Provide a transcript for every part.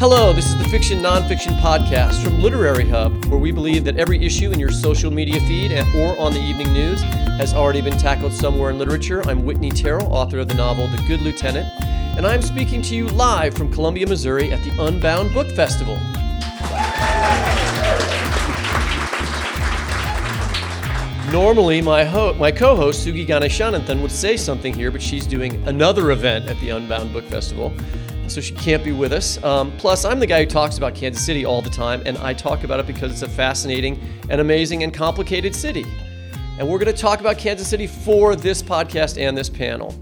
Hello, this is the Fiction Nonfiction Podcast from Literary Hub, where we believe that every issue in your social media feed or on the evening news has already been tackled somewhere in literature. I'm Whitney Terrell, author of the novel The Good Lieutenant, and I'm speaking to you live from Columbia, Missouri at the Unbound Book Festival. Normally, my, ho- my co-host Sugi Ganeshananthan would say something here, but she's doing another event at the Unbound Book Festival so she can't be with us. Um, plus, I'm the guy who talks about Kansas City all the time, and I talk about it because it's a fascinating and amazing and complicated city. And we're going to talk about Kansas City for this podcast and this panel.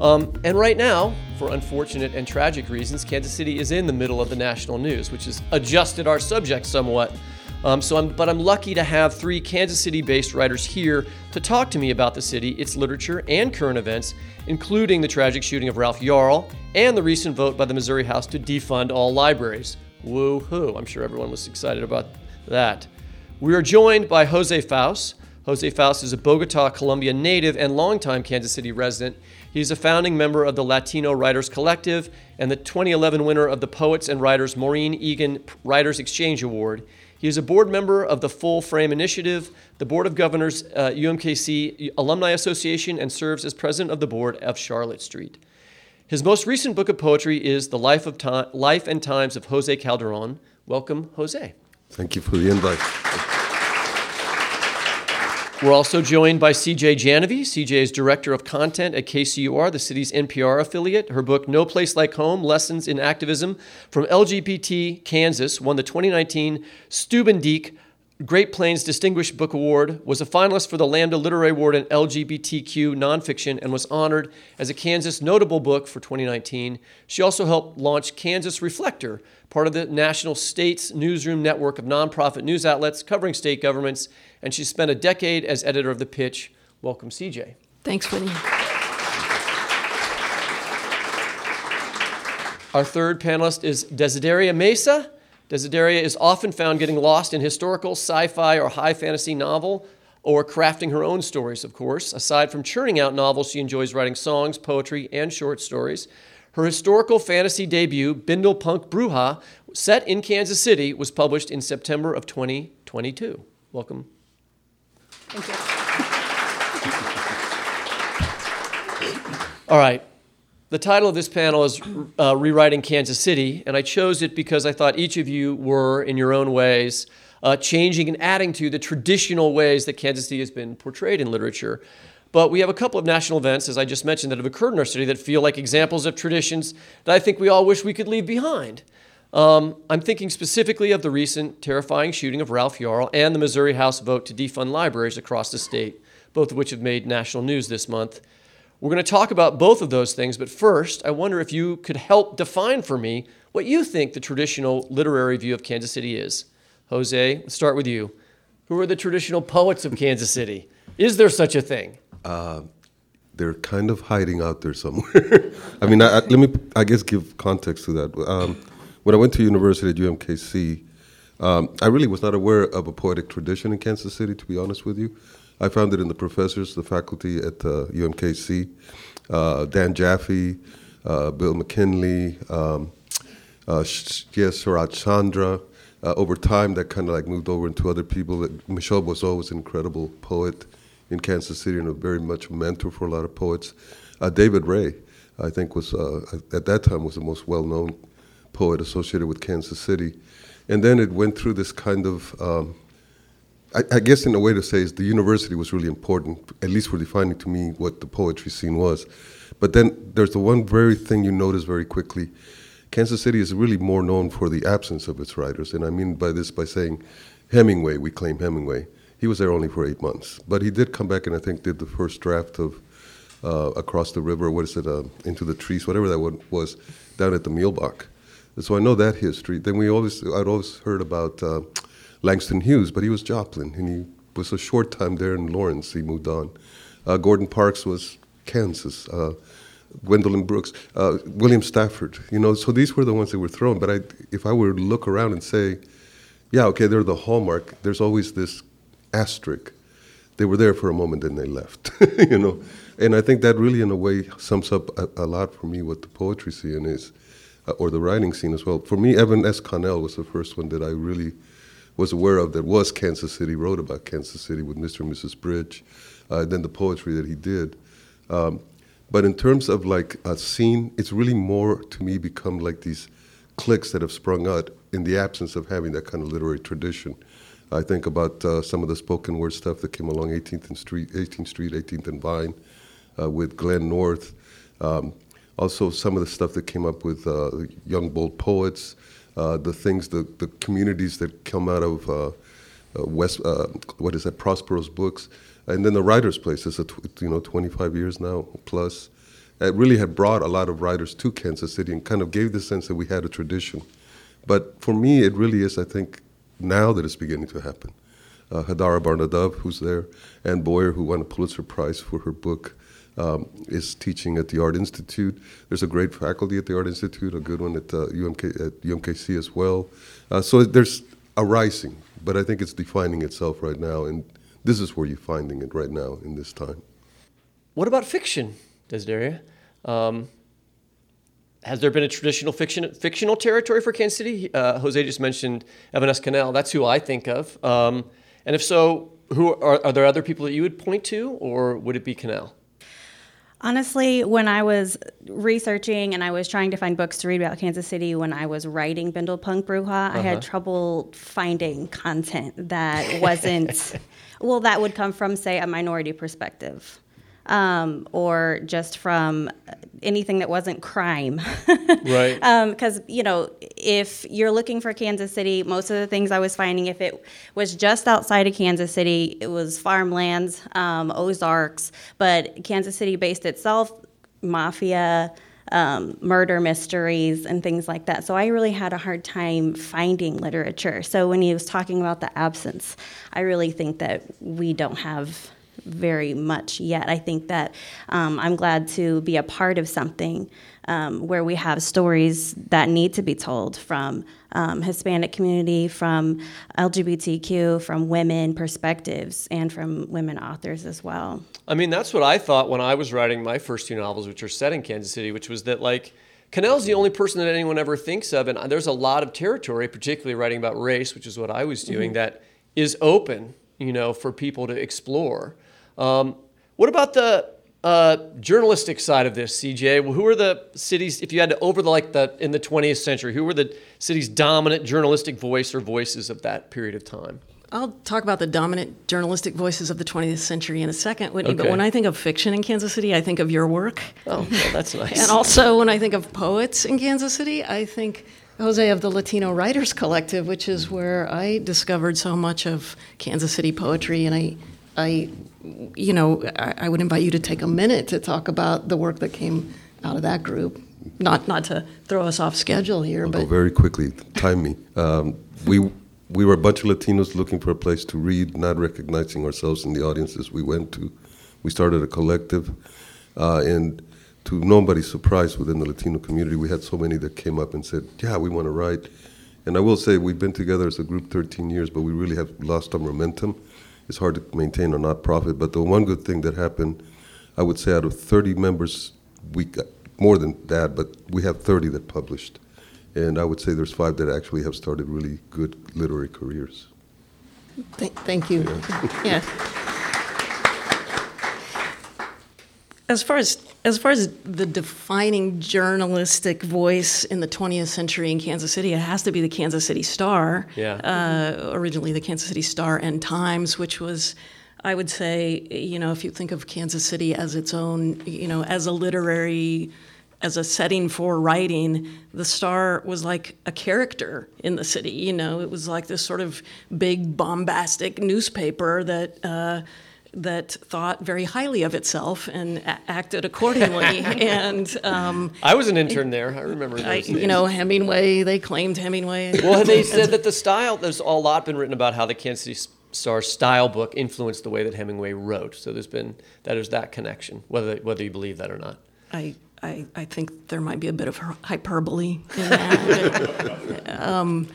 Um, and right now, for unfortunate and tragic reasons, Kansas City is in the middle of the national news, which has adjusted our subject somewhat. Um, so I'm, but I'm lucky to have three Kansas City-based writers here to talk to me about the city, its literature, and current events, including the tragic shooting of Ralph Yarl and the recent vote by the Missouri House to defund all libraries. Woo-hoo! I'm sure everyone was excited about that. We are joined by Jose Faus. Jose Faus is a Bogota, Colombia native and longtime Kansas City resident. He's a founding member of the Latino Writers Collective and the 2011 winner of the Poets and Writers Maureen Egan Writers Exchange Award. He is a board member of the Full Frame Initiative, the Board of Governors, uh, UMKC Alumni Association, and serves as president of the board of Charlotte Street. His most recent book of poetry is The Life, of Life and Times of Jose Calderon. Welcome, Jose. Thank you for the invite. We're also joined by CJ Janovy. CJ is Director of Content at KCUR, the city's NPR affiliate. Her book, No Place Like Home Lessons in Activism from LGBT Kansas, won the 2019 Stubendieck Great Plains Distinguished Book Award, was a finalist for the Lambda Literary Award in LGBTQ nonfiction, and was honored as a Kansas Notable Book for 2019. She also helped launch Kansas Reflector, part of the National States Newsroom network of nonprofit news outlets covering state governments, and she spent a decade as editor of The Pitch. Welcome, CJ. Thanks, Whitney. Our third panelist is Desideria Mesa. Desideria is often found getting lost in historical, sci fi, or high fantasy novel, or crafting her own stories, of course. Aside from churning out novels, she enjoys writing songs, poetry, and short stories. Her historical fantasy debut, Bindle Punk Bruja, set in Kansas City, was published in September of 2022. Welcome. Thank you. All right. The title of this panel is uh, Rewriting Kansas City, and I chose it because I thought each of you were, in your own ways, uh, changing and adding to the traditional ways that Kansas City has been portrayed in literature. But we have a couple of national events, as I just mentioned, that have occurred in our city that feel like examples of traditions that I think we all wish we could leave behind. Um, I'm thinking specifically of the recent terrifying shooting of Ralph Yarl and the Missouri House vote to defund libraries across the state, both of which have made national news this month. We're going to talk about both of those things, but first, I wonder if you could help define for me what you think the traditional literary view of Kansas City is. Jose, let's start with you. Who are the traditional poets of Kansas City? Is there such a thing? they're kind of hiding out there somewhere. I mean, I, I- let me, I guess, give context to that. Um, when I went to university at UMKC, um, I really was not aware of a poetic tradition in Kansas City, to be honest with you. I found it in the professors, the faculty at uh, UMKC, uh, Dan Jaffe, uh, Bill McKinley, um, uh, Chandra. Uh, over time, that kind of like moved over into other people. Michelle was always an incredible poet in Kansas City and a very much mentor for a lot of poets. Uh, David Ray, I think, was uh, at that time was the most well-known poet associated with Kansas City, and then it went through this kind of. Um, I, I guess in a way to say is the university was really important, at least for defining to me what the poetry scene was. But then there's the one very thing you notice very quickly. Kansas City is really more known for the absence of its writers, and I mean by this by saying Hemingway. We claim Hemingway. He was there only for eight months, but he did come back and I think did the first draft of uh, Across the River. What is it? Uh, Into the Trees, whatever that one was, down at the Muehlebach. So I know that history. Then we always, I'd always heard about uh, Langston Hughes, but he was Joplin, and he was a short time there in Lawrence. He moved on. Uh, Gordon Parks was Kansas. Uh, Gwendolyn Brooks, uh, William Stafford. You know, so these were the ones that were thrown. But I, if I were to look around and say, yeah, okay, they're the hallmark. There's always this asterisk. They were there for a moment, then they left. you know, and I think that really, in a way, sums up a, a lot for me what the poetry scene is, uh, or the writing scene as well. For me, Evan S. Connell was the first one that I really was aware of that was Kansas City. Wrote about Kansas City with Mr. and Mrs. Bridge, uh, then the poetry that he did. Um, but in terms of like a scene, it's really more to me become like these cliques that have sprung out in the absence of having that kind of literary tradition. I think about uh, some of the spoken word stuff that came along 18th and Street, 18th Street, 18th and Vine, uh, with Glenn North. Um, also, some of the stuff that came up with uh, young bold poets, uh, the things, the, the communities that come out of uh, uh, West, uh, what is that, Prospero's books, and then the writers' place. It's a tw- you know 25 years now plus. It really had brought a lot of writers to Kansas City and kind of gave the sense that we had a tradition. But for me, it really is, I think, now that it's beginning to happen. Uh, Hadara Bar-Nadav, who's there, Anne Boyer, who won a Pulitzer Prize for her book, um, is teaching at the Art Institute. There's a great faculty at the Art Institute, a good one at, uh, UMK, at UMKC as well. Uh, so there's a rising, but I think it's defining itself right now, and this is where you're finding it right now in this time. What about fiction, Desideria? Um, has there been a traditional fiction, fictional territory for Kansas City? Uh, Jose just mentioned Evan S. Connell. That's who I think of. Um, and if so, who are, are there other people that you would point to, or would it be Connell? Honestly, when I was researching and I was trying to find books to read about Kansas City when I was writing Bindle Punk Bruja, I had uh-huh. trouble finding content that wasn't, well, that would come from, say, a minority perspective. Um, or just from anything that wasn't crime. Right. because you know if you're looking for kansas city most of the things i was finding if it was just outside of kansas city it was farmlands um, ozarks but kansas city based itself mafia um, murder mysteries and things like that so i really had a hard time finding literature so when he was talking about the absence i really think that we don't have very much yet. I think that um, I'm glad to be a part of something um, where we have stories that need to be told from um, Hispanic community, from LGBTQ, from women perspectives, and from women authors as well. I mean, that's what I thought when I was writing my first two novels, which are set in Kansas City, which was that like Connell's the only person that anyone ever thinks of, and there's a lot of territory, particularly writing about race, which is what I was doing, that is open, you know, for people to explore. Um, what about the uh, journalistic side of this, CJ? Well, who are the cities? If you had to over the like the in the 20th century, who were the city's dominant journalistic voice or voices of that period of time? I'll talk about the dominant journalistic voices of the 20th century in a second, Whitney. But when I think of fiction in Kansas City, I think of your work. Oh, well, that's nice. And also, when I think of poets in Kansas City, I think, Jose, of the Latino Writers Collective, which is where I discovered so much of Kansas City poetry. And I, I, you know, I, I would invite you to take a minute to talk about the work that came out of that group. Not not to throw us off schedule here, I'll but very quickly. Time me. Um, we we were a bunch of Latinos looking for a place to read, not recognizing ourselves in the audiences we went to. We started a collective, uh, and to nobody's surprise within the Latino community, we had so many that came up and said, "Yeah, we want to write." And I will say we've been together as a group 13 years, but we really have lost our momentum. It's hard to maintain a not-profit, but the one good thing that happened, I would say, out of 30 members, we got more than that, but we have 30 that published. And I would say there's five that actually have started really good literary careers. th- thank you. Yeah. As far as as far as the defining journalistic voice in the 20th century in Kansas City, it has to be the Kansas City Star. Yeah. Uh, originally, the Kansas City Star and Times, which was, I would say, you know, if you think of Kansas City as its own, you know, as a literary, as a setting for writing, the Star was like a character in the city. You know, it was like this sort of big bombastic newspaper that. Uh, that thought very highly of itself and a- acted accordingly. and um, I was an intern there. I remember I, you know, Hemingway. They claimed Hemingway. Well, they said that the style, there's a lot been written about how the Kansas City Star style book influenced the way that Hemingway wrote. So there's been, that is that connection, whether, whether you believe that or not. I, I, I think there might be a bit of hyperbole in that. um,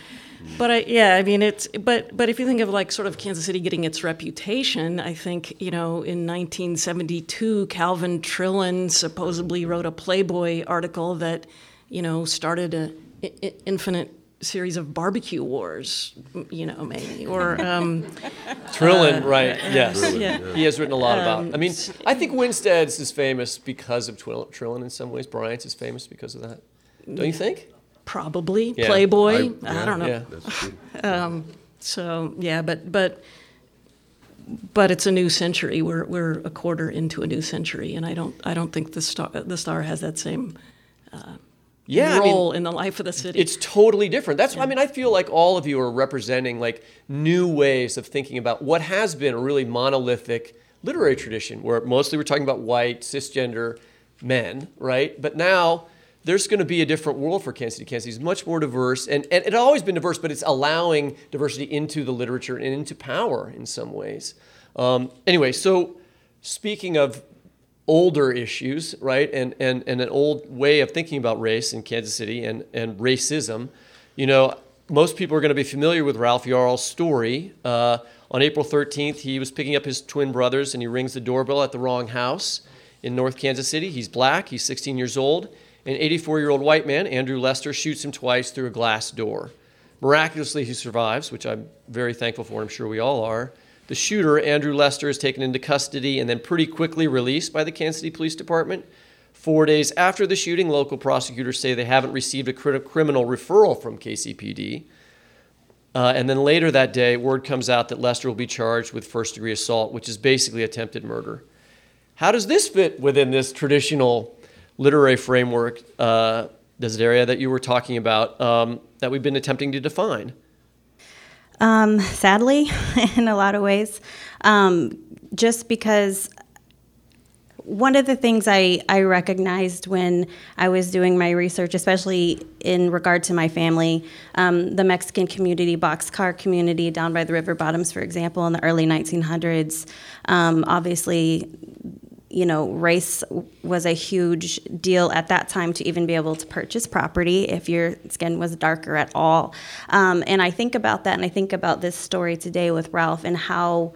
but I, yeah, I mean it's but but if you think of like sort of Kansas City getting its reputation, I think you know in 1972 Calvin Trillin supposedly wrote a Playboy article that you know started a i- i- infinite series of barbecue wars, you know maybe or um, Trillin, uh, right? Yes, yeah. he has written a lot about. Um, I mean, I think Winstead's is famous because of Twill- Trillin in some ways. Bryant's is famous because of that. Don't you think? Probably Yeah. Playboy. I, yeah, don't know. Yeah. Um, so yeah, but but but it's a new century. We're we're a quarter into a new century, and I don't I don't think the star the star has that same Yeah, I mean, role in the life of the city. It's totally different. That's I mean, I feel like all of you are representing like new ways of thinking about what has been a really monolithic literary tradition, where mostly we're talking about white cisgender men, right? But now there's going to be a different world for Kansas City. Kansas City is much more diverse, and, and it's always been diverse, but it's allowing diversity into the literature and into power in some ways. Um, anyway, so speaking of older issues, right, and, and, and an old way of thinking about race in Kansas City and, and racism, you know, most people are going to be familiar with Ralph Yarl's story. Uh, on April 13th, he was picking up his twin brothers and he rings the doorbell at the wrong house in North Kansas City. He's black, he's 16 years old. An 84 year old white man, Andrew Lester, shoots him twice through a glass door. Miraculously, he survives, which I'm very thankful for, I'm sure we all are. The shooter, Andrew Lester, is taken into custody and then pretty quickly released by the Kansas City Police Department. Four days after the shooting, local prosecutors say they haven't received a criminal referral from KCPD. Uh, and then later that day, word comes out that Lester will be charged with first degree assault, which is basically attempted murder. How does this fit within this traditional literary framework, uh, Desideria, that you were talking about, um, that we've been attempting to define? Um, sadly, in a lot of ways, um, just because one of the things I, I recognized when I was doing my research, especially in regard to my family, um, the Mexican community, boxcar community down by the river bottoms, for example, in the early 1900s, um, obviously you know, race was a huge deal at that time to even be able to purchase property if your skin was darker at all. Um, and I think about that, and I think about this story today with Ralph and how.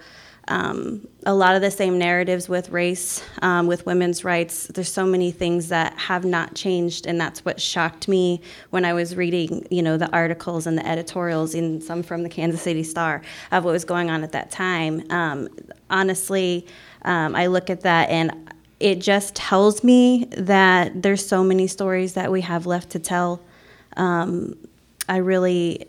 Um, a lot of the same narratives with race, um, with women's rights. There's so many things that have not changed, and that's what shocked me when I was reading, you know, the articles and the editorials, and some from the Kansas City Star of what was going on at that time. Um, honestly, um, I look at that and it just tells me that there's so many stories that we have left to tell. Um, I really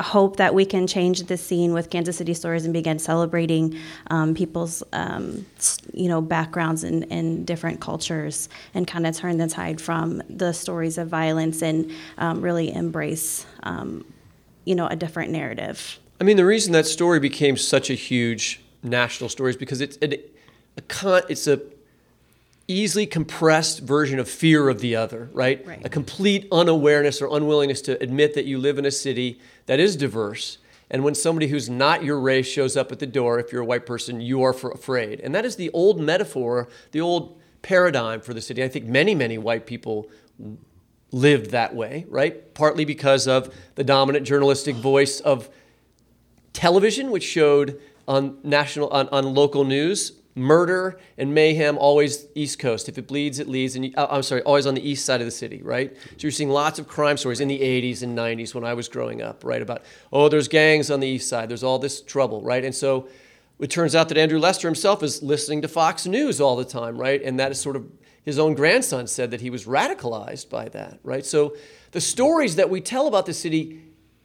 hope that we can change the scene with Kansas City Stories and begin celebrating um, people's, um, you know, backgrounds and, and different cultures, and kind of turn the tide from the stories of violence and um, really embrace, um, you know, a different narrative. I mean, the reason that story became such a huge national stories because it's a, a con, it's a easily compressed version of fear of the other, right? Right. A complete unawareness or unwillingness to admit that you live in a city that is diverse. And when somebody who's not your race shows up at the door, if you're a white person, you are afraid. And that is the old metaphor, the old paradigm for the city. I think many, many white people lived that way, right? Partly because of the dominant journalistic voice of television, which showed on national on, on local news murder and mayhem always east coast. If it bleeds it leads and uh, i'm sorry always on the east side of the city right? So you're seeing lots of crime stories in the 80s and 90s when i was growing up right about oh there's gangs on the east side there's all this trouble right? And so it turns out that andrew lester himself is listening to fox news all the time right? And that is sort of his own grandson said that he was radicalized by that right? So the stories that we tell about the city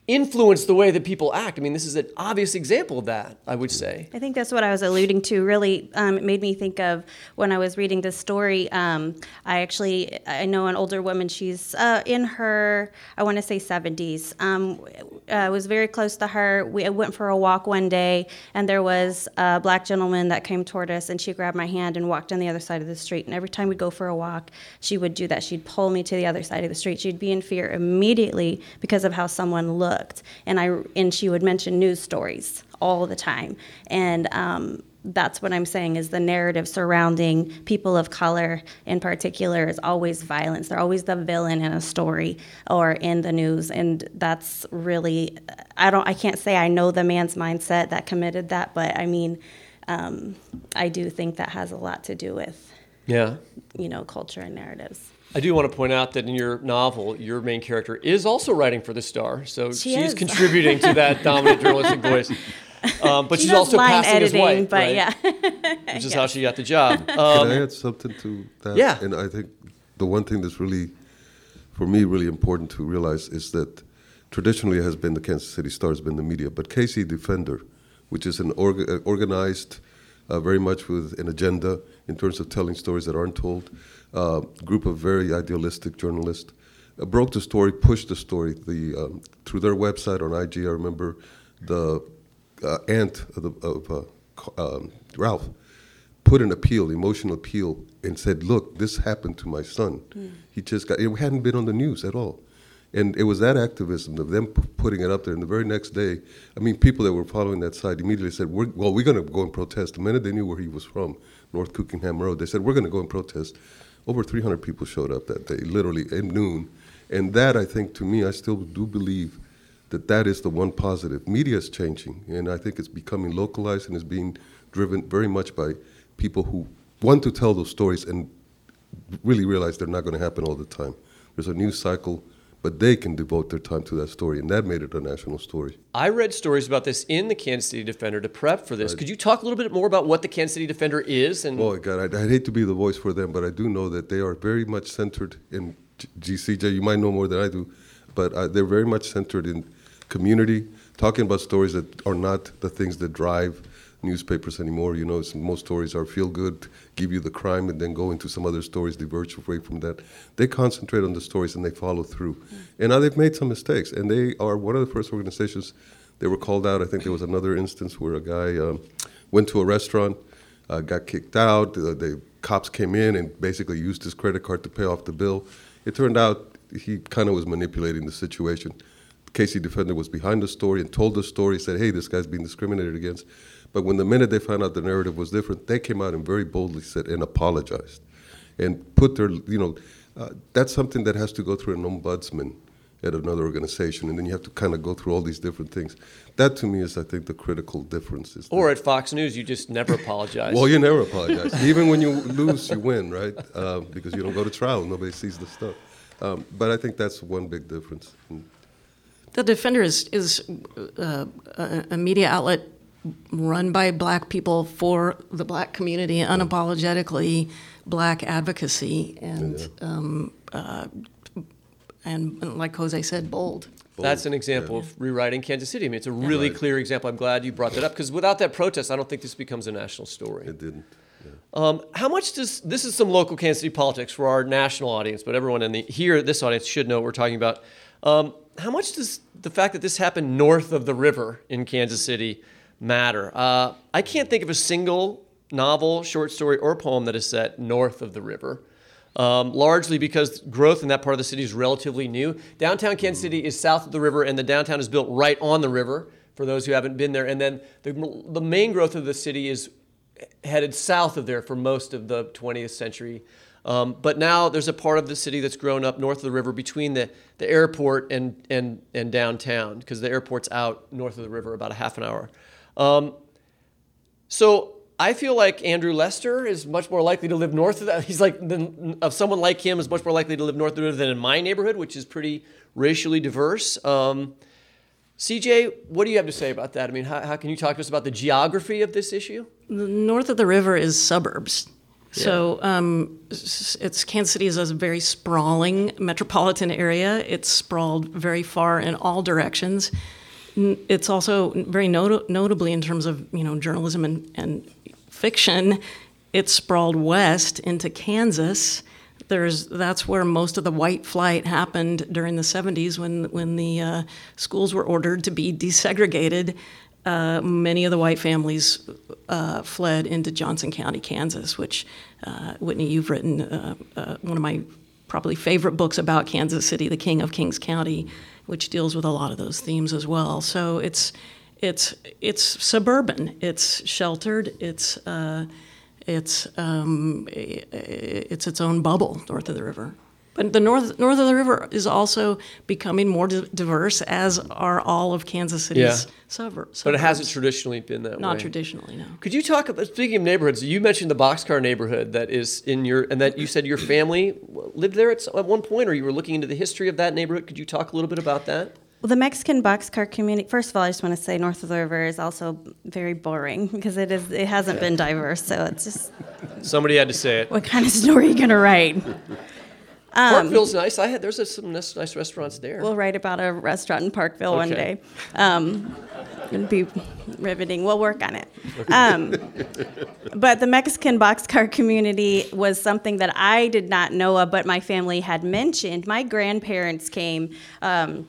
influence the way that people act. I mean, this is an obvious example of that, I would say. I think that's what I was alluding to. Really, um, it made me think of when I was reading this story. Um, I actually I know an older woman. She's uh, in her I want to say 70s. Um, I was very close to her. We went for a walk one day, and there was a black gentleman that came toward us, and she grabbed my hand and walked on the other side of the street. And every time we go for a walk, she would do that. She'd pull me to the other side of the street. She'd be in fear immediately because of how someone looked and I and she would mention news stories all the time, and um, that's what I'm saying is the narrative surrounding people of color in particular is always violence. They're always the villain in a story or in the news, and that's really I don't I can't say I know the man's mindset that committed that, but I mean. Um, I do think that has a lot to do with, Yeah. you know, culture and narratives. I do want to point out that in your novel, your main character is also writing for the Star, so She she's is. contributing to that dominant journalistic voice. Um, but She she's also line passing as editing, white, but right? yeah. which is how she got the job. Can Um, I add something to that? Yeah. And I think the one thing that's really, for me, really important to realize is that traditionally has been the Kansas City Star has been the media, but KC Defender, which is an orga- uh, organized, uh, very much with an agenda in terms of telling stories that aren't told, uh, group of very idealistic journalists, uh, broke the story, pushed the story. The um, through their website on IG, I remember the uh, aunt of, the, of uh, um, Ralph put an appeal, emotional appeal, and said, "Look, this happened to my son. He just got. It hadn't been on the news at all." And it was that activism of them putting it up there. And the very next day, I mean, people that were following that site immediately said, we're, "Well, we're going to go and protest." The minute they knew where he was from, North Cookingham Road, they said, "We're going to go and protest." Over 300 people showed up that day, literally at noon. And that, I think, to me, I still do believe that that is the one positive. Media is changing, and I think it's becoming localized and is being driven very much by people who want to tell those stories and really realize they're not going to happen all the time. There's a news cycle, but they can devote their time to that story, and that made it a national story. I read stories about this in the Kansas City Defender to prep for this. Could you talk a little bit more about what the Kansas City Defender is? And Oh God, I, I hate to be the voice for them, but I do know that they are very much centered in GCJ. You might know more than I do, but uh, they're very much centered in community, talking about stories that are not the things that drive newspapers anymore. You know, most stories are feel good, give you the crime, and then go into some other stories, diverge away from that. They concentrate on the stories and they follow through. And now they've made some mistakes, and they are one of the first organizations. They were called out. I think there was another instance where a guy um, went to a restaurant, uh, got kicked out. Uh, the cops came in and basically used his credit card to pay off the bill. It turned out he kind of was manipulating the situation. KC Defender was behind the story and told the story, said, hey, this guy's being discriminated against. But when the minute they found out the narrative was different, they came out and very boldly said and apologized and put their, you know, uh, that's something that has to go through an ombudsman at another organization, and then you have to kind of go through all these different things. That to me is, I think, the critical difference. Is or at Fox News, you just never apologize. well, you never apologize. Even when you lose, you win, right? Uh, because you don't go to trial, nobody sees the stuff. Um, but I think that's one big difference. The Defender is is uh, a, a media outlet run by black people for the black community, unapologetically black advocacy, and um, uh, and like Jose said, bold. That's an example of rewriting Kansas City. I mean, it's a really clear example. I'm glad you brought that up because without that protest, I don't think this becomes a national story. It didn't. Um, how much does this is some local Kansas City politics for our national audience, but everyone in the here this audience should know what we're talking about. Um, how much does the fact that this happened north of the river in Kansas City matter. Uh, I can't think of a single novel, short story, or poem that is set north of the river. Um, largely because growth in that part of the city is relatively new. Downtown Kansas City is south of the river, and the downtown is built right on the river. For those who haven't been there, and then the, the main growth of the city is headed south of there for most of the 20th century. Um, but now there's a part of the city that's grown up north of the river between the, the airport and, and, and downtown, because the airport's out north of the river about a half an hour. Um, so I feel like Andrew Lester is much more likely to live north of that. He's like, than, of someone like him is much more likely to live north of the river than in my neighborhood, which is pretty racially diverse. Um, CJ, what do you have to say about that? I mean, how, how, can you talk to us about the geography of this issue? The north of the river is suburbs. Yeah. So um, it's Kansas City is a very sprawling metropolitan area. It's sprawled very far in all directions. It's also very not- notably in terms of you know journalism and, and fiction. it sprawled west into Kansas. There's that's where most of the white flight happened during the 70s when when the uh, schools were ordered to be desegregated. Uh, many of the white families uh, fled into Johnson County, Kansas, which uh, Whitney, you've written uh, uh, one of my probably favorite books about Kansas City, The King of Kings County, which deals with a lot of those themes as well. So it's it's it's suburban, it's sheltered, it's it's um, it's its own bubble north of the river. But the north north of the river is also becoming more diverse, as are all of Kansas City's yeah. suburbs. But it hasn't traditionally been that Not way. Not traditionally, no. Could you talk about speaking of neighborhoods? You mentioned the Boxcar neighborhood that is in your, and that you said your family lived there at, at one point, or you were looking into the history of that neighborhood. Could you talk a little bit about that? Well, the Mexican boxcar community. First of all, I just want to say north of the river is also very boring because it is. It hasn't been diverse, so it's just. Somebody had to say it. What kind of story are you gonna write? Um, Parkville's nice. I had there's a, some nice, nice, restaurants there. We'll write about a restaurant in Parkville okay. one day. Um, it'd be riveting. We'll work on it. Um, but the Mexican boxcar community was something that I did not know of, but my family had mentioned. My grandparents came um,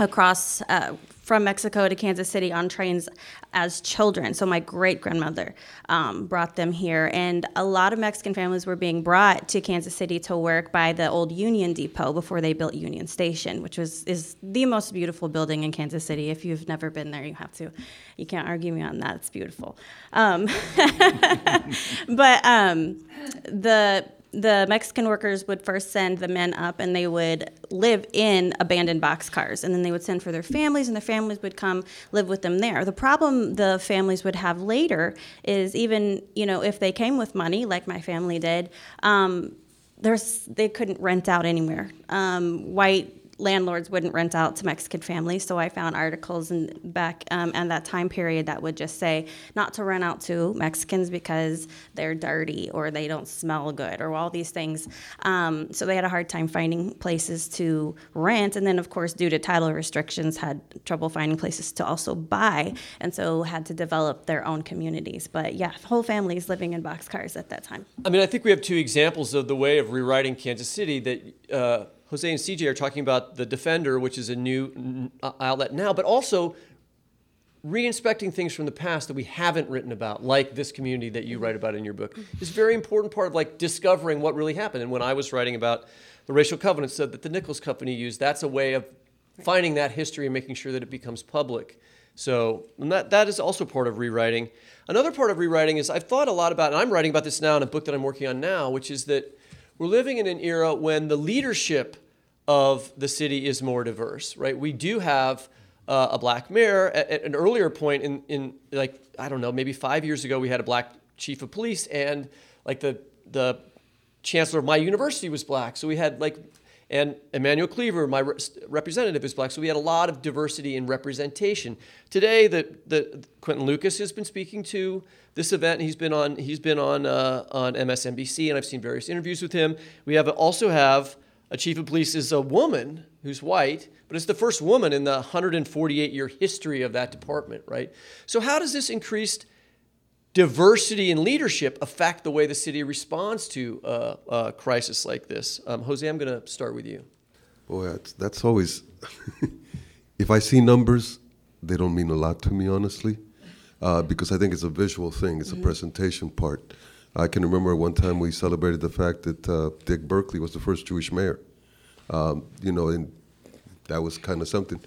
across uh, from Mexico to Kansas City on trains as children. So my great grandmother um, brought them here, and a lot of Mexican families were being brought to Kansas City to work by the old Union Depot before they built Union Station, which was is the most beautiful building in Kansas City. If you've never been there, you have to. You can't argue me on that. It's beautiful. Um, but um, the the Mexican workers would first send the men up and they would live in abandoned boxcars. And then they would send for their families, and their families would come live with them there. The problem the families would have later is even, you know, if they came with money, like my family did, um, there's, they couldn't rent out anywhere. Um, white landlords wouldn't rent out to Mexican families. So I found articles in, back um, at that time period that would just say not to rent out to Mexicans because they're dirty or they don't smell good or all these things. Um, so they had a hard time finding places to rent. And then, of course, due to title restrictions, had trouble finding places to also buy. And so had to develop their own communities. But yeah, whole families living in boxcars at that time. I mean, I think we have two examples of the way of rewriting Kansas City that. Uh, Jose and CJ are talking about the Defender, which is a new uh, outlet now, but also reinspecting things from the past that we haven't written about, like this community that you write about in your book, is a very important part of like discovering what really happened. And when I was writing about the racial covenant said that the Nichols Company used, that's a way of finding that history and making sure that it becomes public. So that, that is also part of rewriting. Another part of rewriting is I've thought a lot about, and I'm writing about this now in a book that I'm working on now, which is that we're living in an era when the leadership of the city is more diverse, right? We do have uh, a black mayor. At, at, an earlier point in, in like I don't know, maybe five years ago, we had a black chief of police, and like the the chancellor of my university was black. So we had like, and Emanuel Cleaver, my re- representative, is black. So we had a lot of diversity in representation. Today, the the Quinton Lucas has been speaking to this event. He's been on he's been on uh, on MSNBC, and I've seen various interviews with him. We have also have a chief of police is a woman who's white, but it's the first woman in the 148 year history of that department, right? So how does this increased diversity in leadership affect the way the city responds to a, a crisis like this? Um, Jose, I'm going to start with you. Boy, that's, that's always. if I see numbers, they don't mean a lot to me, honestly. uh, because I think it's a visual thing. It's a presentation part. I can remember one time we celebrated the fact that uh, Dick Berkley was the first Jewish mayor. Um, you know, and that was kind of something.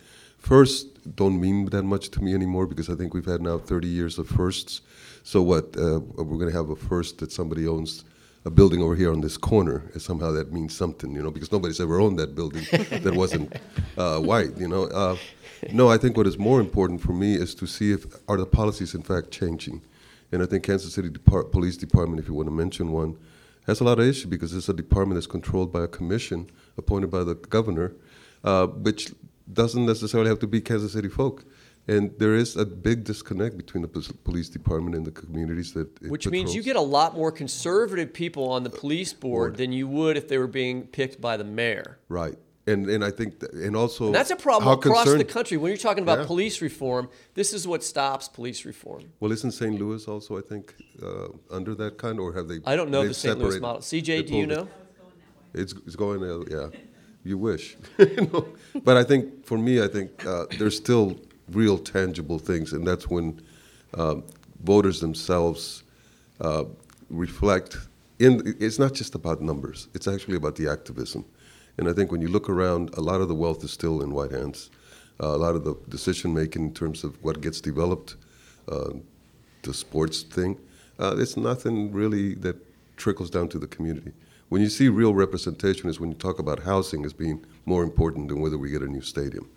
First don't mean that much to me anymore because I think we've had now 30 years of firsts. So what? Uh, we're going to have a first that somebody owns a building over here on this corner. And somehow that means something, you know, because nobody's ever owned that building that wasn't uh, white, you know. Uh, no, I think what is more important for me is to see if are the policies in fact changing. And I think Kansas City Depart- Police Department, if you want to mention one, has a lot of issues because it's a department that's controlled by a commission appointed by the governor, uh, which doesn't necessarily have to be Kansas City folk. And there is a big disconnect between the police department and the communities that it Which means you get a lot more conservative people on the police board than you would if they were being picked by the mayor. right. And and I think that, and also And that's a problem across the country. When you're talking about Yeah. police reform, this is what stops police reform. Well, isn't St. Louis also, I think, uh, under that kind, or have they? I don't know the St. Louis model. CJ, do you know? It's, it's going, uh, yeah, you wish. You know? But I think, for me, I think uh, there's still real tangible things, and that's when um, voters themselves uh, reflect. In, it's not just about numbers, it's actually about the activism. And I think when you look around, a lot of the wealth is still in white hands. Uh, a lot of the decision making in terms of what gets developed, uh, the sports thing, uh, it's nothing really that trickles down to the community. When you see real representation is when you talk about housing as being more important than whether we get a new stadium,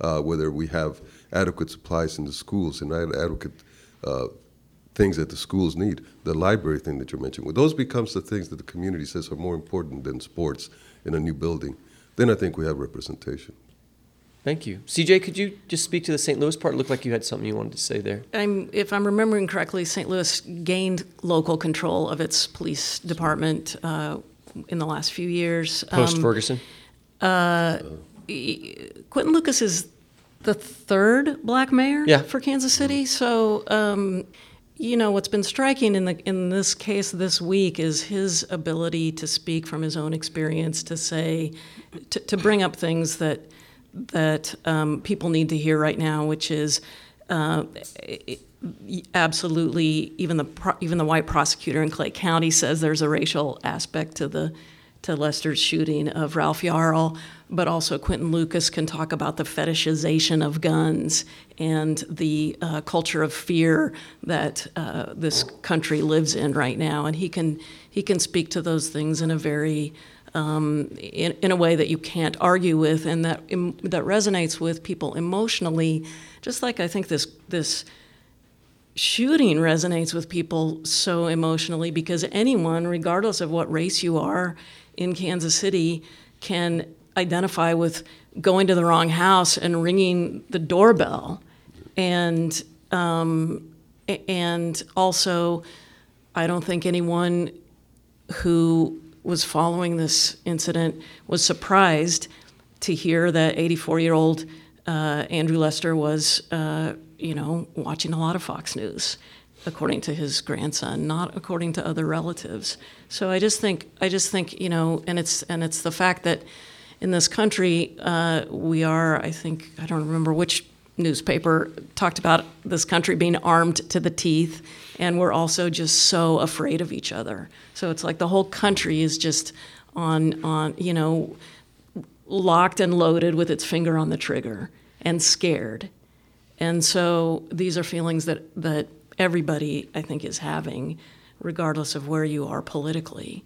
uh, whether we have adequate supplies in the schools and ad- adequate uh, things that the schools need, the library thing that you're mentioning. When those becomes the things that the community says are more important than sports in a new building, then I think we have representation. Thank you. CJ, could you just speak to the St. Louis part? It looked like you had something you wanted to say there. I'm, if I'm remembering correctly, St. Louis gained local control of its police department uh, in the last few years. Post Um, Ferguson. Quinton Lucas is the third black mayor Yeah. for Kansas City. So, um, you know, what's been striking in the in this case this week is his ability to speak from his own experience, to say, to, to bring up things that that um, people need to hear right now, which is. Uh, absolutely, even the pro- even the white prosecutor in Clay County says there's a racial aspect to the to Lester's shooting of Ralph Yarl, but also Quinton Lucas can talk about the fetishization of guns and the uh, culture of fear that uh, this country lives in right now, and he can he can speak to those things in a very um, in, in a way that you can't argue with, and that em, that resonates with people emotionally, just like I think this this shooting resonates with people so emotionally because anyone, regardless of what race you are in Kansas City, can identify with going to the wrong house and ringing the doorbell. And, um, and also, I don't think anyone who was following this incident was surprised to hear that 84 year old uh, Andrew Lester was, uh, you know, watching a lot of Fox News, according to his grandson, not according to other relatives. So I just think, I just think, you know, and it's and it's the fact that in this country uh, we are, I think, I don't remember which newspaper talked about this country being armed to the teeth, and we're also just so afraid of each other. So it's like the whole country is just on on you know locked and loaded with its finger on the trigger and scared. And so these are feelings that, that everybody, I think, is having, regardless of where you are politically.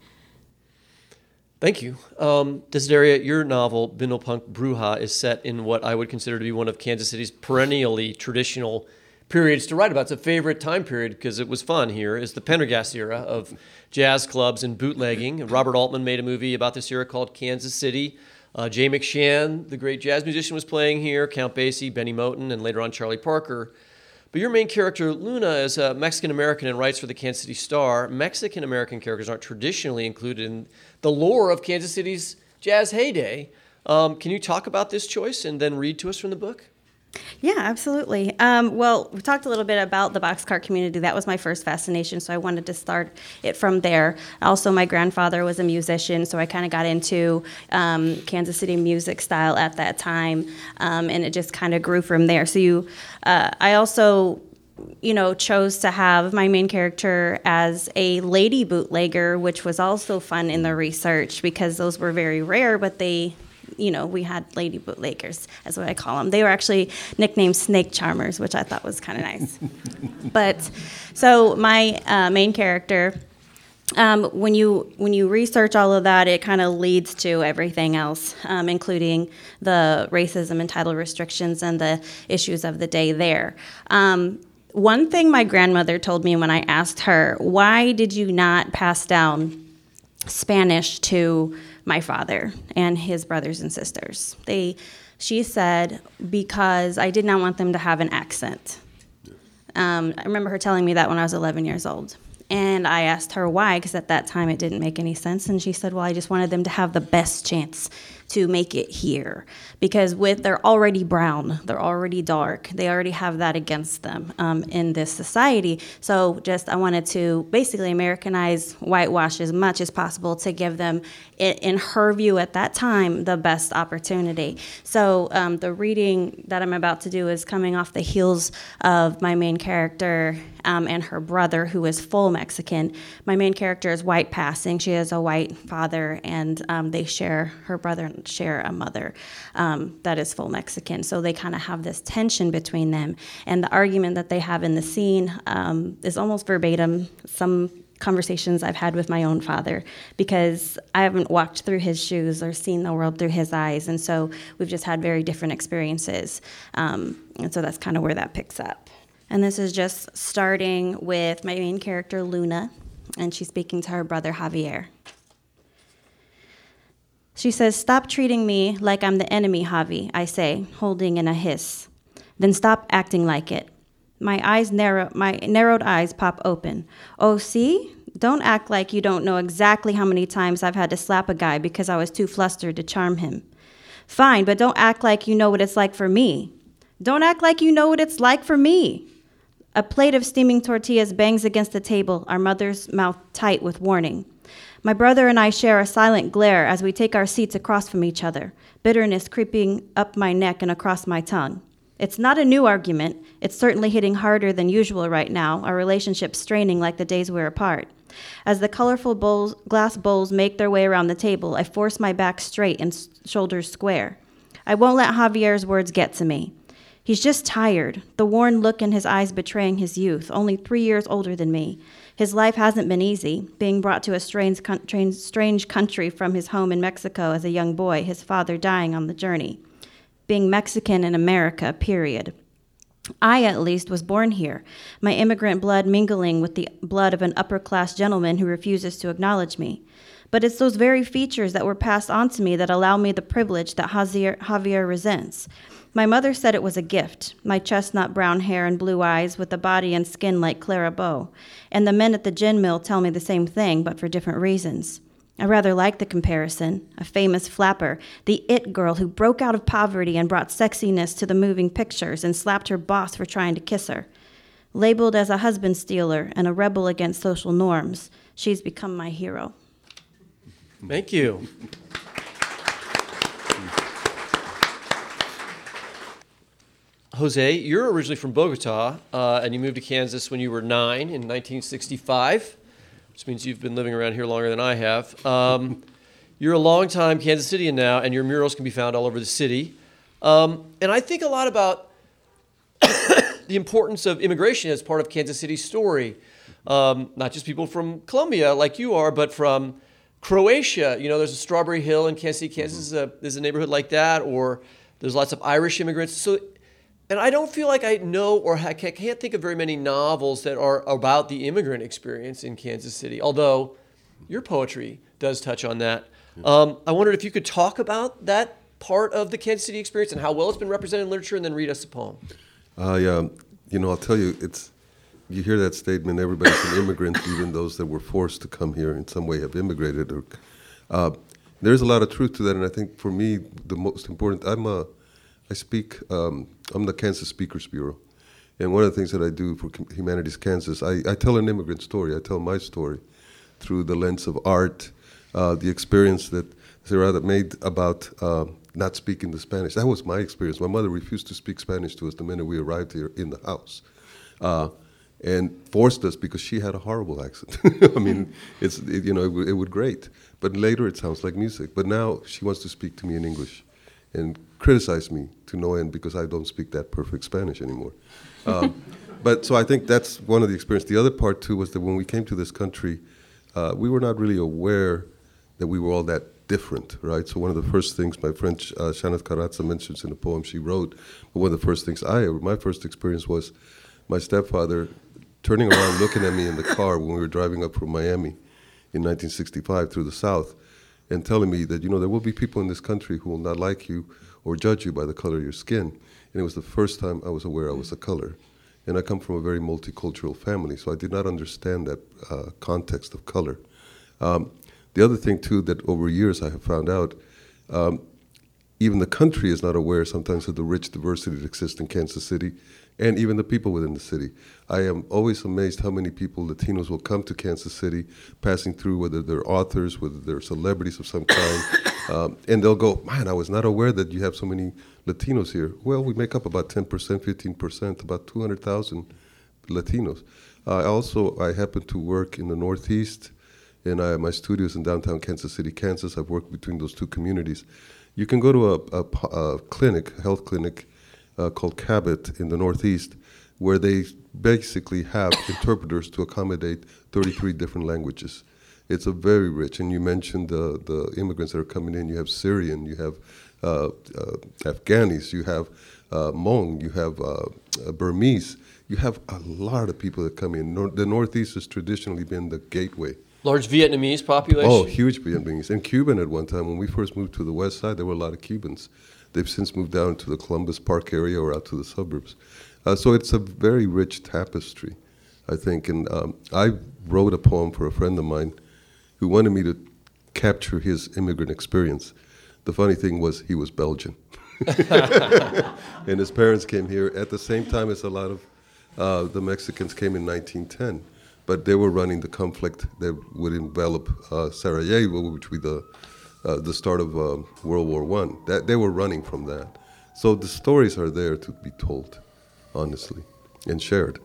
Thank you. Um, Desideria, your novel, Bindle Punk Bruja, is set in what I would consider to be one of Kansas City's perennially traditional periods to write about. It's a favorite time period because it was fun here, is the Pendergast era of jazz clubs and bootlegging. Robert Altman made a movie about this era called Kansas City. Uh, Jay McShann, the great jazz musician, was playing here, Count Basie, Bennie Moten, and later on Charlie Parker. But your main character, Luna, is a Mexican American and writes for the Kansas City Star. Mexican American characters aren't traditionally included in the lore of Kansas City's jazz heyday. Um, can you talk about this choice and then read to us from the book? Yeah, absolutely. Um, well, we talked a little bit about the boxcar community. That was my first fascination, so I wanted to start it from there. Also, my grandfather was a musician, so I kind of got into um, Kansas City music style at that time, um, and it just kind of grew from there. So you, uh, I also you know, chose to have my main character as a lady bootlegger, which was also fun in the research because those were very rare, but they you know, we had lady bootleggers, as what I call them. They were actually nicknamed snake charmers, which I thought was kind of nice. but so my uh, main character, um, when you when you research all of that, it kind of leads to everything else, um, including the racism and title restrictions and the issues of the day there. Um, one thing my grandmother told me when I asked her, "Why did you not pass down Spanish to my father and his brothers and sisters?" They, she said, because I did not want them to have an accent. Um, I remember her telling me that when I was 11 years old. And I asked her why, because at that time it didn't make any sense. And she said, Well, I just wanted them to have the best chance to make it here because with they're already brown, they're already dark, they already have that against them um, in this society. So just I wanted to basically Americanize whitewash as much as possible to give them, in her view at that time, the best opportunity. So um, the reading that I'm about to do is coming off the heels of my main character um, and her brother, who is full Mexican. My main character is white passing. She has a white father, and um, they share her brother share a mother um, that is full Mexican. So they kind of have this tension between them. And the argument that they have in the scene um, is almost verbatim. Some conversations I've had with my own father because I haven't walked through his shoes or seen the world through his eyes. And so we've just had very different experiences. Um, and so that's kind of where that picks up. And this is just starting with my main character, Luna, and she's speaking to her brother, Javier. She says, Stop treating me like I'm the enemy, Javi, I say, holding in a hiss. Then stop acting like it. My eyes narrow my narrowed eyes pop open. Oh, see? Don't act like you don't know exactly how many times I've had to slap a guy because I was too flustered to charm him. Fine, but don't act like you know what it's like for me. Don't act like you know what it's like for me. A plate of steaming tortillas bangs against the table, our mother's mouth tight with warning. My brother and I share a silent glare as we take our seats across from each other, bitterness creeping up my neck and across my tongue. It's not a new argument. It's certainly hitting harder than usual right now, our relationship straining like the days we're apart. As the colorful bowls, glass bowls make their way around the table, I force my back straight and shoulders square. I won't let Javier's words get to me. He's just tired, the worn look in his eyes betraying his youth, only three years older than me. His life hasn't been easy, being brought to a strange, strange country from his home in Mexico as a young boy, his father dying on the journey. Being Mexican in America, period. I, at least, was born here, my immigrant blood mingling with the blood of an upper class gentleman who refuses to acknowledge me. But it's those very features that were passed on to me that allow me the privilege that Javier, Javier resents. My mother said it was a gift my chestnut brown hair and blue eyes, with a body and skin like Clara Bow. And the men at the gin mill tell me the same thing, but for different reasons. I rather like the comparison. A famous flapper, the it girl who broke out of poverty and brought sexiness to the moving pictures and slapped her boss for trying to kiss her. Labeled as a husband stealer and a rebel against social norms, she's become my hero. Thank you. Jose, you're originally from Bogota, uh, and you moved to Kansas when you were nine in 1965, which means you've been living around here longer than I have. Um, you're a long-time Kansas Cityan now, and your murals can be found all over the city. Um, and I think a lot about the importance of immigration as part of Kansas City's story. Um, not just people from Colombia like you are, but from Croatia. You know, there's a Strawberry Hill in Kansas City, Kansas. Is a, there's a neighborhood like that, or there's lots of Irish immigrants. So and I don't feel like I know or I can't think of very many novels that are about the immigrant experience in Kansas City, although your poetry does touch on that. Um, I wondered if you could talk about that part of the Kansas City experience and how well it's been represented in literature, and then read us a poem. Uh, yeah, you know, I'll tell you, it's you hear that statement. Everybody's an immigrant, even those that were forced to come here in some way have immigrated. Or uh, there's a lot of truth to that, and I think for me, the most important. I'm a I speak, um, I'm the Kansas Speakers Bureau. And one of the things that I do for Humanities Kansas, I, I tell an immigrant story. I tell my story through the lens of art, uh, the experience that Sarah made about uh, not speaking the Spanish. That was my experience. My mother refused to speak Spanish to us the minute we arrived here in the house. uh, and forced us because she had a horrible accent. I mean, it's it, you know it, w- it would great, but later it sounds like music. But now she wants to speak to me in English, and criticize me to no end because I don't speak that perfect Spanish anymore. Um, but so I think that's one of the experience. The other part too was that when we came to this country, uh, we were not really aware that we were all that different, right? So one of the first things my friend uh, Shanat Karatza mentions in a poem she wrote, but one of the first things I, my first experience was my stepfather turning around, looking at me in the car when we were driving up from Miami in 1965 through the South, and telling me that you know there will be people in this country who will not like you or judge you by the color of your skin. And it was the first time I was aware I was a color. And I come from a very multicultural family, so I did not understand that uh, context of color. Um, the other thing, too, that over years I have found out, um, even the country is not aware sometimes of the rich diversity that exists in Kansas City and even the people within the city. I am always amazed how many people, Latinos, will come to Kansas City passing through, whether they're authors, whether they're celebrities of some kind, um, and they'll go, Man, I was not aware that you have so many Latinos here. Well, we make up about 10%, 15%, about 200,000 Latinos. I also, I happen to work in the Northeast, and I, my studio is in downtown Kansas City, Kansas. I've worked between those two communities. You can go to a, a, a clinic, a health clinic, uh, called Cabot in the Northeast, where they basically have interpreters to accommodate 33 different languages. It's a very rich, and you mentioned the, the immigrants that are coming in. You have Syrian, you have uh, uh, Afghanis, you have uh, Hmong, you have uh, uh, Burmese. You have a lot of people that come in. Nor- the Northeast has traditionally been the gateway. Large Vietnamese population. Oh, huge Vietnamese. And Cuban at one time. When we first moved to the west side, there were a lot of Cubans. They've since moved down to the Columbus Park area or out to the suburbs. Uh, so it's a very rich tapestry, I think. And um, I wrote a poem for a friend of mine who wanted me to capture his immigrant experience. The funny thing was, he was Belgian. and his parents came here at the same time as a lot of uh, the Mexicans came in 1910. But they were running the conflict that would envelop uh, Sarajevo, which would be the uh, the start of uh, World War One. That they were running from that. So the stories are there to be told, honestly, and shared.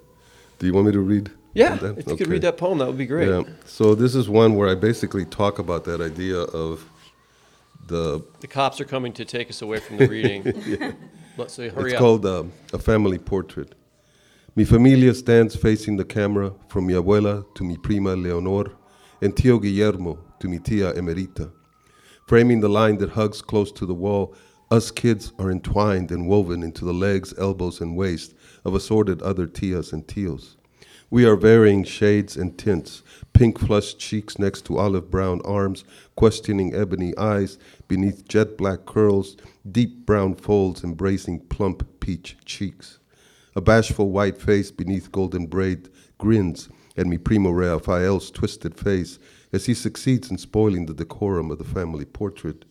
Do you want me to read? Yeah, that? if you could read that poem, that would be great. Yeah. So this is one where I basically talk about that idea of the. The cops are coming to take us away from the reading. yeah. Let's say, hurry up. it's up. called uh, a family portrait. Mi familia stands facing the camera from mi abuela to mi prima Leonor and tío Guillermo to mi tía Emerita. Framing the line that hugs close to the wall, us kids are entwined and woven into the legs, elbows, and waist of assorted other tias and tios. We are varying shades and tints, pink flushed cheeks next to olive brown arms, questioning ebony eyes beneath jet black curls, deep brown folds embracing plump peach cheeks. A bashful white face beneath golden braid grins at mi primo Rafael's twisted face as he succeeds in spoiling the decorum of the family portrait.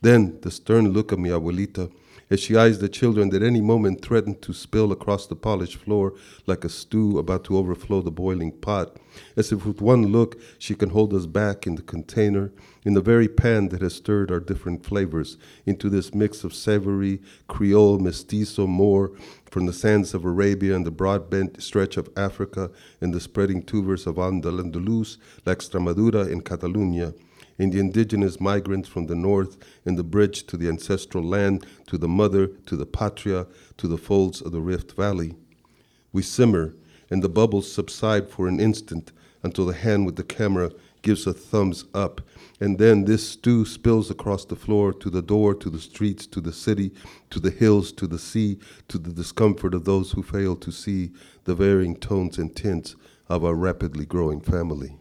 Then the stern look of mi abuelita as she eyes the children that any moment threaten to spill across the polished floor like a stew about to overflow the boiling pot, as if with one look she can hold us back in the container, in the very pan that has stirred our different flavors into this mix of savory, Creole, mestizo, Moor, from the sands of Arabia and the broad bent stretch of Africa and the spreading tubers of Andalus, like Extremadura in Catalunya in the indigenous migrants from the north, in the bridge to the ancestral land, to the mother, to the patria, to the folds of the Rift Valley. We simmer, and the bubbles subside for an instant until the hand with the camera gives a thumbs up, and then this stew spills across the floor to the door, to the streets, to the city, to the hills, to the sea, to the discomfort of those who fail to see the varying tones and tints of our rapidly growing family.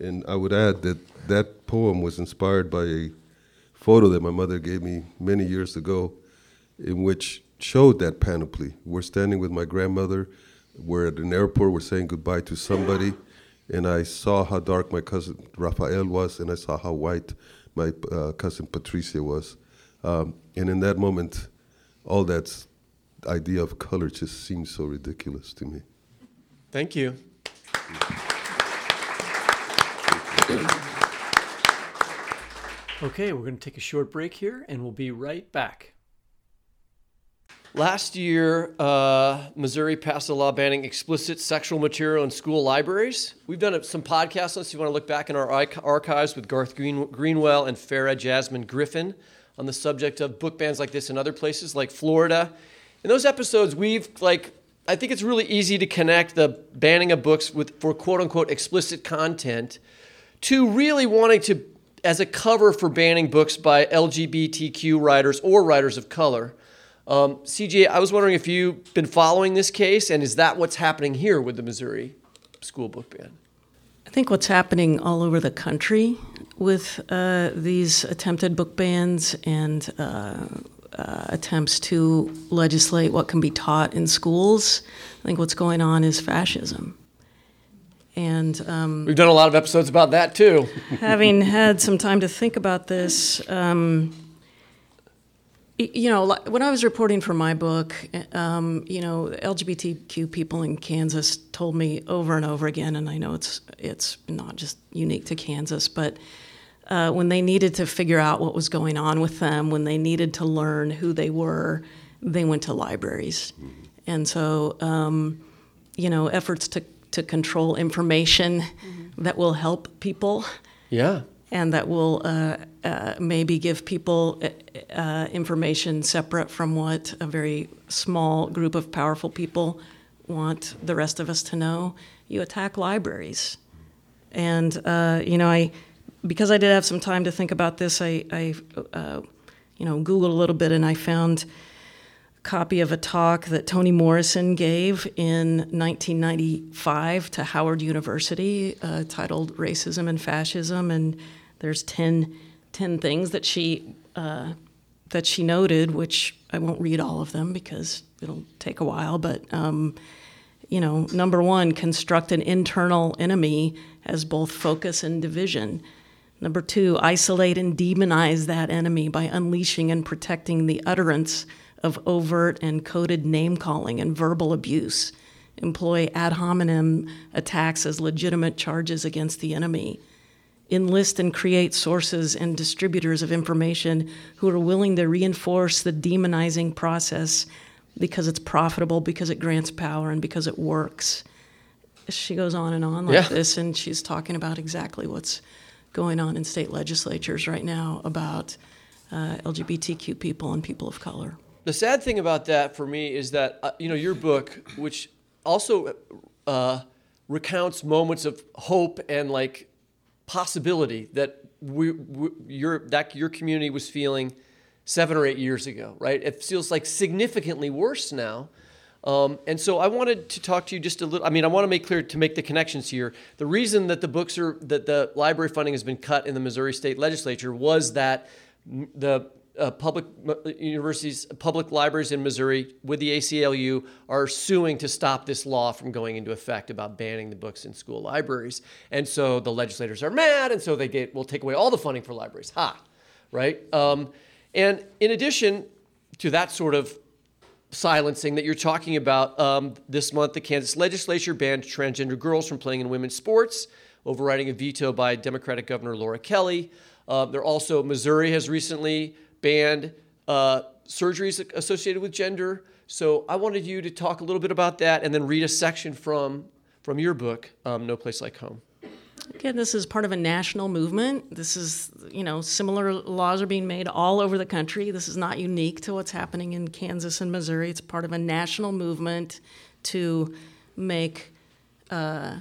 And I would add that that poem was inspired by a photo that my mother gave me many years ago, in which showed that panoply. We're standing with my grandmother, we're at an airport, we're saying goodbye to somebody, and I saw how dark my cousin Rafael was, and I saw how white my uh, cousin Patricia was. Um, and in that moment, all that idea of color just seemed so ridiculous to me. Thank you. Okay, we're going to take a short break here and we'll be right back. Last year, uh, Missouri passed a law banning explicit sexual material in school libraries. We've done some podcasts on this. If you want to look back in our archives with Garth Green- Greenwell and Farah Jasmine Griffin on the subject of book bans like this in other places like Florida. In those episodes, we've like I think it's really easy to connect the banning of books with for quote unquote explicit content to really wanting to as a cover for banning books by LGBTQ writers or writers of color. Um, CJ, I was wondering if you've been following this case, and is that what's happening here with the Missouri school book ban? I think what's happening all over the country with uh, these attempted book bans and uh, uh, attempts to legislate what can be taught in schools, I think what's going on is fascism. And um, we've done a lot of episodes about that too. having had some time to think about this, um, you know, when I was reporting for my book, um, you know, LGBTQ people in Kansas told me over and over again, and I know it's it's not just unique to Kansas, but uh, when they needed to figure out what was going on with them, when they needed to learn who they were, they went to libraries, and so um, you know, efforts to to control information mm-hmm. that will help people. Yeah and that will uh, uh, maybe give people uh, uh, information separate from what a very small group of powerful people want the rest of us to know. You attack libraries, and uh, you know I because I did have some time to think about this. I, I uh, you know googled a little bit and I found copy of a talk that Toni Morrison gave in 1995 to Howard University uh, titled Racism and Fascism. And there's 10, 10 things that she, uh, that she noted, which I won't read all of them because it'll take a while. But, um, you know, number one, construct an internal enemy as both focus and division. Number two, isolate and demonize that enemy by unleashing and protecting the utterance of overt and coded name calling and verbal abuse, employ ad hominem attacks as legitimate charges against the enemy, enlist and create sources and distributors of information who are willing to reinforce the demonizing process because it's profitable, because it grants power, and because it works. She goes on and on like yeah. this, and she's talking about exactly what's going on in state legislatures right now about uh, LGBTQ people and people of color. The sad thing about that for me is that uh, you know your book, which also uh, recounts moments of hope and like possibility that we, we, your that your community was feeling seven or eight years ago, right? It feels like significantly worse now. Um, and so I wanted to talk to you just a little. I mean, I want to make clear to make the connections here. The reason that the books are that the library funding has been cut in the Missouri State Legislature was that the uh, public uh, universities, public libraries in Missouri with the ACLU are suing to stop this law from going into effect about banning the books in school libraries. And so the legislators are mad, and so they get will take away all the funding for libraries. Ha, right? Um, and in addition to that sort of silencing that you're talking about, um, this month the Kansas legislature banned transgender girls from playing in women's sports, overriding a veto by Democratic Governor Laura Kelly. Uh, there also Missouri has recently banned uh, surgeries associated with gender. So I wanted you to talk a little bit about that and then read a section from, from your book, um, No Place Like Home. Again, this is part of a national movement. This is, you know, similar laws are being made all over the country. This is not unique to what's happening in Kansas and Missouri. It's part of a national movement to make uh,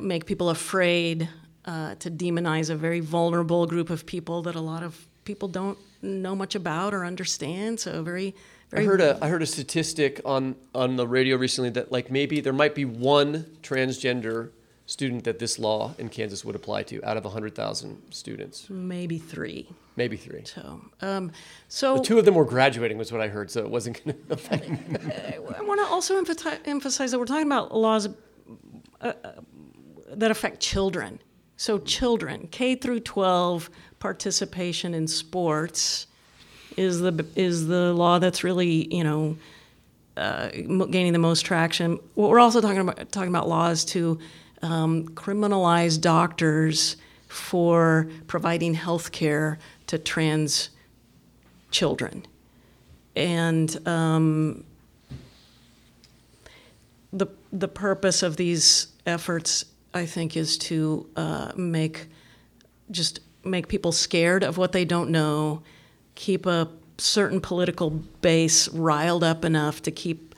make people afraid, uh, to demonize a very vulnerable group of people that a lot of people don't know much about or understand. So very, very. I heard a I heard a statistic on on the radio recently that like maybe there might be one transgender student that this law in Kansas would apply to out of 100,000 students. Maybe three. Maybe three. So, um, so the two of them were graduating, was what I heard. So it wasn't going to affect. I want to also emphasize that we're talking about laws uh, uh, that affect children. So children, K through 12, participation in sports is the is the law that's really you know uh, gaining the most traction. What we're also talking about talking about laws to um, criminalize doctors for providing health care to trans children. and um, the the purpose of these efforts, I think, is to uh, make just make people scared of what they don't know, keep a certain political base riled up enough to keep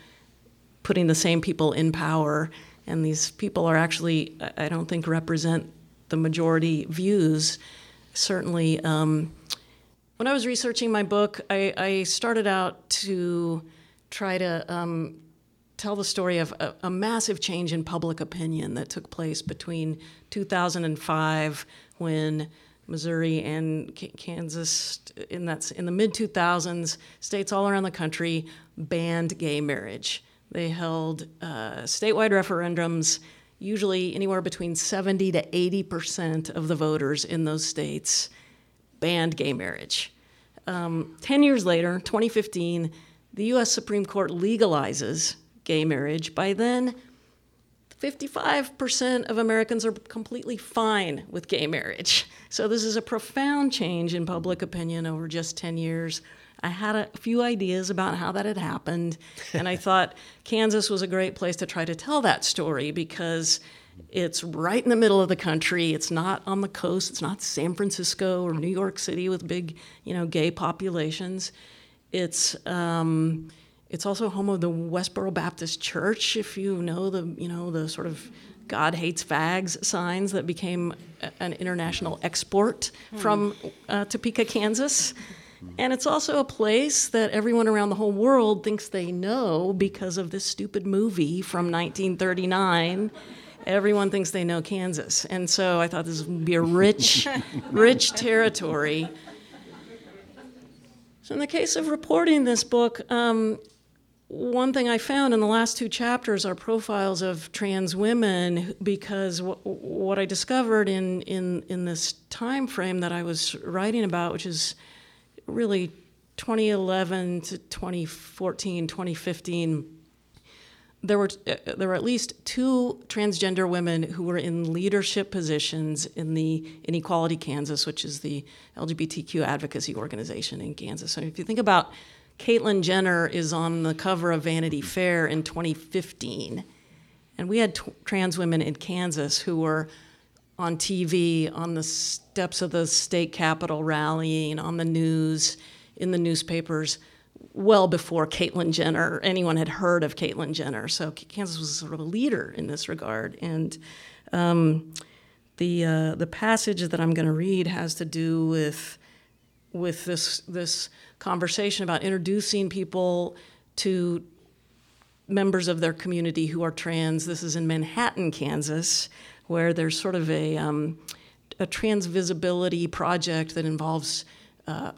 putting the same people in power. And these people are actually, I don't think, represent the majority views. Certainly, um, when I was researching my book, I, I started out to try to um, tell the story of a, a, massive change in public opinion that took place between 2005 when Missouri and K- Kansas in that in the mid 2000s states all around the country banned gay marriage. They held uh, statewide referendums. Usually, anywhere between 70 to 80 percent of the voters in those states banned gay marriage. Um, Ten years later, 2015, the U.S. Supreme Court legalizes gay marriage. By then, 55% of Americans are completely fine with gay marriage. So, this is a profound change in public opinion over just 10 years. I had a few ideas about how that had happened, and I thought Kansas was a great place to try to tell that story because it's right in the middle of the country. It's not on the coast. It's not San Francisco or New York City with big, you know, gay populations. It's um, it's also home of the Westboro Baptist Church, if you know the you know the sort of God hates fags signs that became an international export hmm. from uh, Topeka, Kansas. And it's also a place that everyone around the whole world thinks they know because of this stupid movie from 1939. Everyone thinks they know Kansas. And so I thought this would be a rich, rich territory. So, in the case of reporting this book, um, one thing I found in the last two chapters are profiles of trans women because w- what I discovered in, in, in this time frame that I was writing about, which is really 2011 to 2014, 2015, there were uh, there were at least two transgender women who were in leadership positions in the Equality Kansas, which is the LGBTQ advocacy organization in Kansas. So if you think about Caitlyn Jenner is on the cover of Vanity Fair in 2015. And we had t- trans women in Kansas who were on TV, on the steps of the state capitol rallying, on the news, in the newspapers, well before Caitlyn Jenner, anyone had heard of Caitlyn Jenner. So Kansas was sort of a leader in this regard. And um, the, uh, the passage that I'm going to read has to do with, with this, this conversation about introducing people to members of their community who are trans. This is in Manhattan, Kansas, where there's sort of a, um, a trans visibility project that involves uh,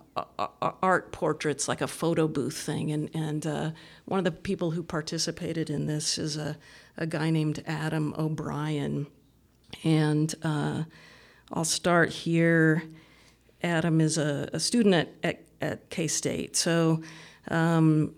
art portraits, like a photo booth thing. And, and uh, one of the people who participated in this is a, a guy named Adam O'Brien. And uh, I'll start here. Adam is a, a student at, at at K State. So, um,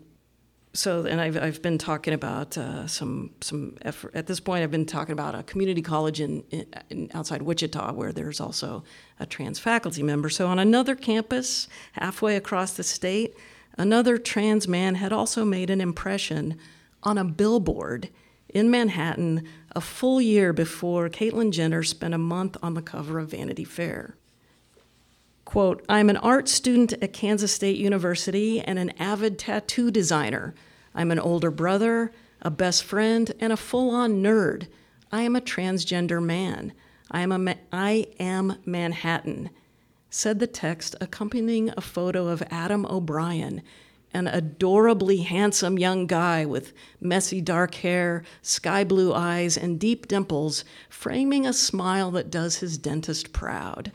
so and I've, I've been talking about uh, some some effort at this point. I've been talking about a community college in, in, outside Wichita where there's also a trans faculty member. So on another campus halfway across the state, another trans man had also made an impression on a billboard in Manhattan a full year before Caitlyn Jenner spent a month on the cover of Vanity Fair. Quote, I'm an art student at Kansas State University and an avid tattoo designer. I'm an older brother, a best friend, and a full on nerd. I am a transgender man. I am, a ma- I am Manhattan, said the text accompanying a photo of Adam O'Brien, an adorably handsome young guy with messy dark hair, sky blue eyes, and deep dimples, framing a smile that does his dentist proud.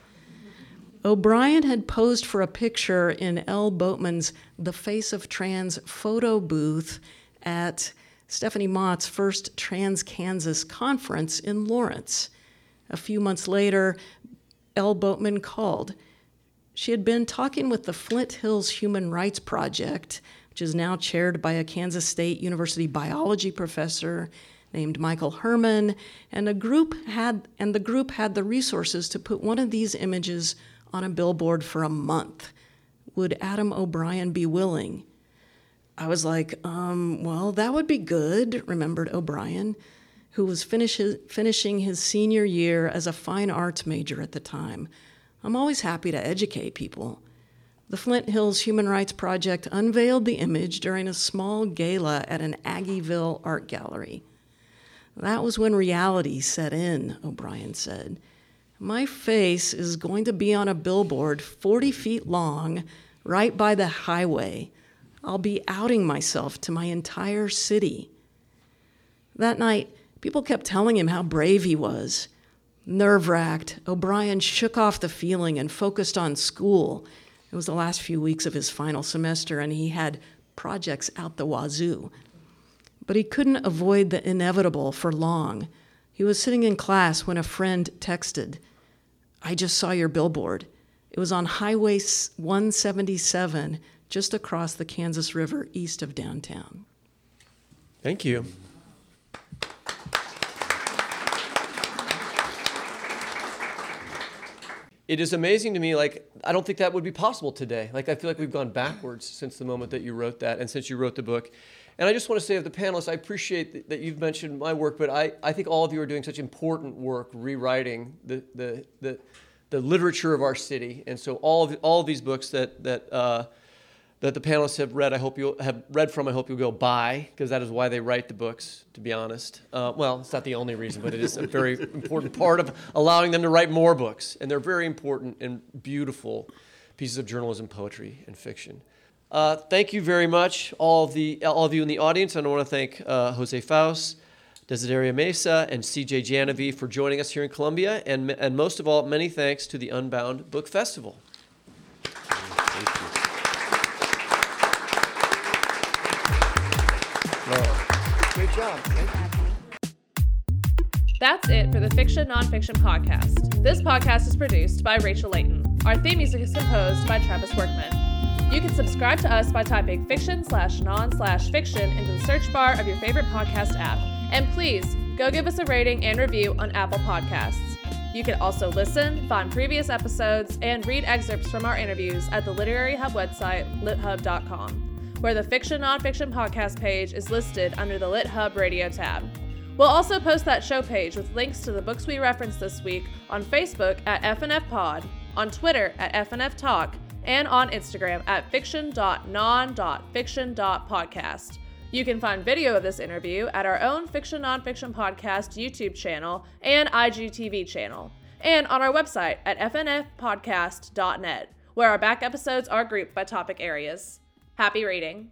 O'Brien had posed for a picture in L. Boatman's The Face of Trans photo booth at Stephanie Mott's first Trans Kansas conference in Lawrence. A few months later, L. Boatman called. She had been talking with the Flint Hills Human Rights Project, which is now chaired by a Kansas State University biology professor named Michael Herman, and a group had and the group had the resources to put one of these images on a billboard for a month. Would Adam O'Brien be willing? I was like, um, well, that would be good, remembered O'Brien, who was finish finishing his senior year as a fine arts major at the time. I'm always happy to educate people. The Flint Hills Human Rights Project unveiled the image during a small gala at an Aggieville art gallery. That was when reality set in, O'Brien said. My face is going to be on a billboard 40 feet long right by the highway. I'll be outing myself to my entire city. That night, people kept telling him how brave he was. Nerve wracked, O'Brien shook off the feeling and focused on school. It was the last few weeks of his final semester, and he had projects out the wazoo. But he couldn't avoid the inevitable for long. He was sitting in class when a friend texted, I just saw your billboard. It was on Highway 177, just across the Kansas River east of downtown. Thank you. it is amazing to me like i don't think that would be possible today like i feel like we've gone backwards since the moment that you wrote that and since you wrote the book and i just want to say of the panelists i appreciate that you've mentioned my work but i, I think all of you are doing such important work rewriting the, the, the, the literature of our city and so all of, all of these books that, that uh, that the panelists have read. I hope you'll have read from. I hope you'll go buy because that is why they write the books. To be honest, uh, well, it's not the only reason, but it is a very important part of allowing them to write more books, and they're very important and beautiful pieces of journalism, poetry, and fiction. Uh, thank you very much, all of the all of you in the audience, and I want to thank uh, Jose Faus. Desideria Mesa and CJ Janovy for joining us here in Columbia, and, and most of all, many thanks to the Unbound Book Festival. Great job. That's it for the Fiction Nonfiction Podcast. This podcast is produced by Rachel Layton. Our theme music is composed by Travis Workman. You can subscribe to us by typing fiction slash non slash fiction into the search bar of your favorite podcast app. And please go give us a rating and review on Apple Podcasts. You can also listen, find previous episodes, and read excerpts from our interviews at the Literary Hub website, lithub.com where the Fiction Nonfiction podcast page is listed under the Lit Hub Radio tab. We'll also post that show page with links to the books we referenced this week on Facebook at FNF Pod, on Twitter at FNF Talk, and on Instagram at fiction.non.fiction.podcast. You can find video of this interview at our own Fiction Nonfiction Podcast YouTube channel and IGTV channel, and on our website at fnfpodcast.net, where our back episodes are grouped by topic areas. Happy reading.